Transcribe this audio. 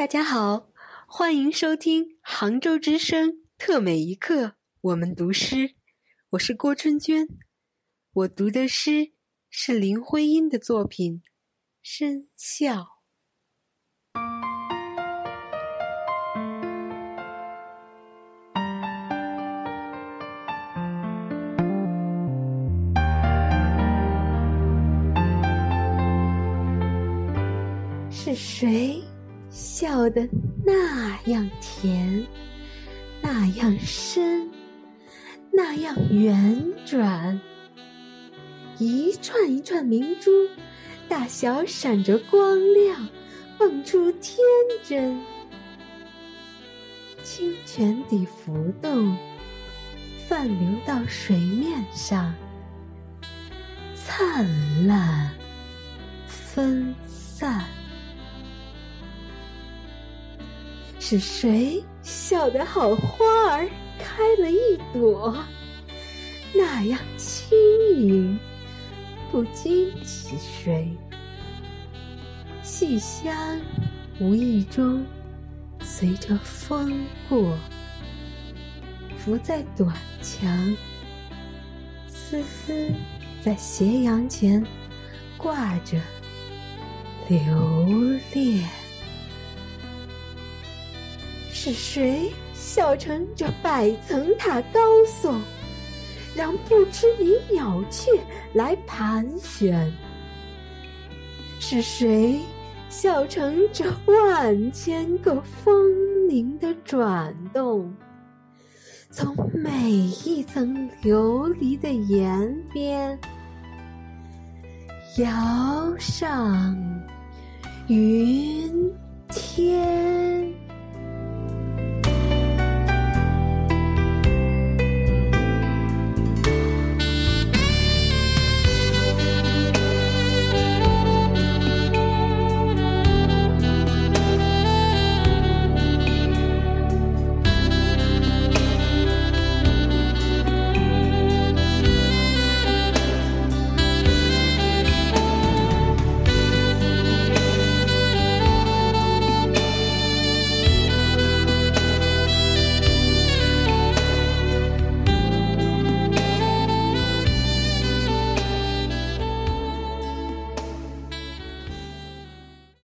大家好，欢迎收听杭州之声特美一刻，我们读诗。我是郭春娟，我读的诗是林徽因的作品《深笑》。是谁笑得那样甜，那样深，那样圆转？一串一串明珠，大小闪着光亮，蹦出天真。清泉底浮动，泛流到水面上，灿烂分散。是谁笑得好花儿开了一朵，那样轻盈，不惊起谁？细香无意中随着风过，浮在短墙，丝丝在斜阳前挂着留恋。是谁笑成这百层塔高耸，让不知名鸟雀来盘旋？是谁笑成这万千个风铃的转动，从每一层琉璃的檐边摇上云天？